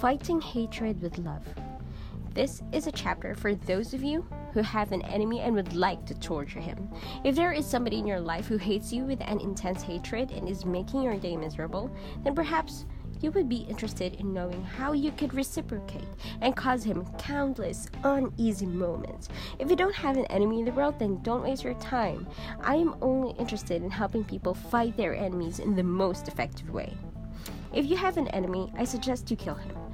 Fighting Hatred with Love. This is a chapter for those of you who have an enemy and would like to torture him. If there is somebody in your life who hates you with an intense hatred and is making your day miserable, then perhaps you would be interested in knowing how you could reciprocate and cause him countless uneasy moments. If you don't have an enemy in the world, then don't waste your time. I am only interested in helping people fight their enemies in the most effective way. If you have an enemy, I suggest you kill him.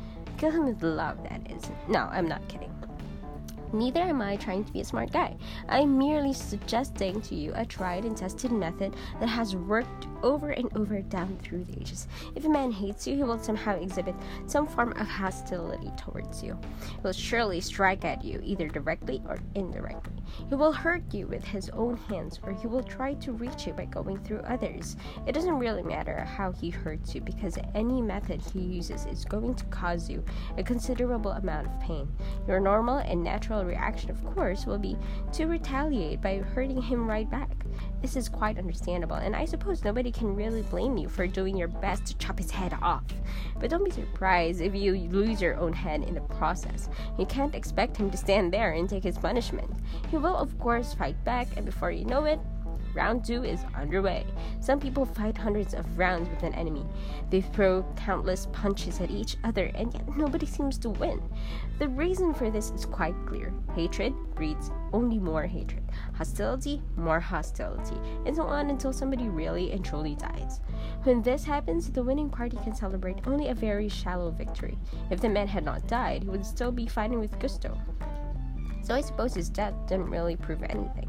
Kill him with love, that is. No, I'm not kidding. Neither am I trying to be a smart guy. I'm merely suggesting to you a tried and tested method that has worked over and over down through the ages. If a man hates you, he will somehow exhibit some form of hostility towards you. He will surely strike at you, either directly or indirectly. He will hurt you with his own hands, or he will try to reach you by going through others. It doesn't really matter how he hurts you because any method he uses is going to cause you a considerable amount of pain. Your normal and natural reaction, of course, will be to retaliate by hurting him right back. This is quite understandable, and I suppose nobody can really blame you for doing your best to chop his head off. But don't be surprised if you lose your own head in the process. You can't expect him to stand there and take his punishment. He will, of course, fight back, and before you know it, Round 2 is underway. Some people fight hundreds of rounds with an enemy. They throw countless punches at each other, and yet nobody seems to win. The reason for this is quite clear hatred breeds only more hatred, hostility, more hostility, and so on until somebody really and truly dies. When this happens, the winning party can celebrate only a very shallow victory. If the man had not died, he would still be fighting with gusto. So I suppose his death didn't really prove anything.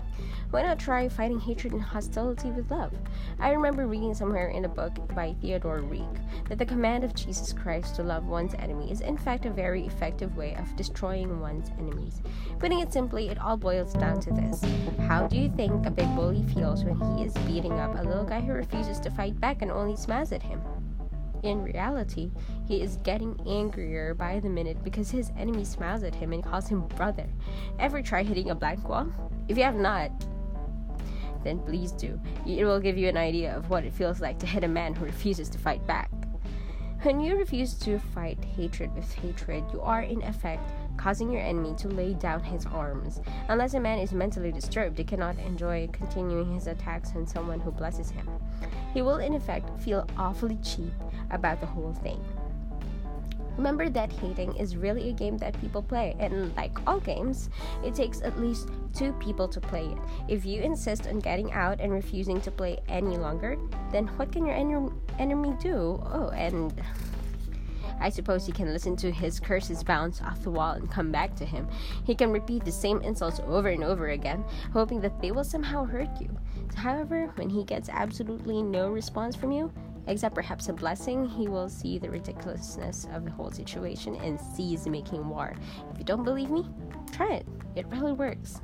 Why not try fighting hatred and hostility with love? I remember reading somewhere in a book by Theodore Reik that the command of Jesus Christ to love one's enemy is in fact a very effective way of destroying one's enemies. Putting it simply, it all boils down to this. How do you think a big bully feels when he is beating up a little guy who refuses to fight back and only smiles at him? In reality, he is getting angrier by the minute because his enemy smiles at him and calls him brother. Ever try hitting a blank wall? If you have not, then please do. It will give you an idea of what it feels like to hit a man who refuses to fight back. When you refuse to fight hatred with hatred, you are in effect causing your enemy to lay down his arms. Unless a man is mentally disturbed, he cannot enjoy continuing his attacks on someone who blesses him. He will, in effect, feel awfully cheap about the whole thing. Remember that hating is really a game that people play, and like all games, it takes at least two people to play it. If you insist on getting out and refusing to play any longer, then what can your en- enemy do? Oh, and I suppose he can listen to his curses bounce off the wall and come back to him. He can repeat the same insults over and over again, hoping that they will somehow hurt you. However, when he gets absolutely no response from you, except perhaps a blessing, he will see the ridiculousness of the whole situation and cease making war. If you don't believe me, try it. It really works.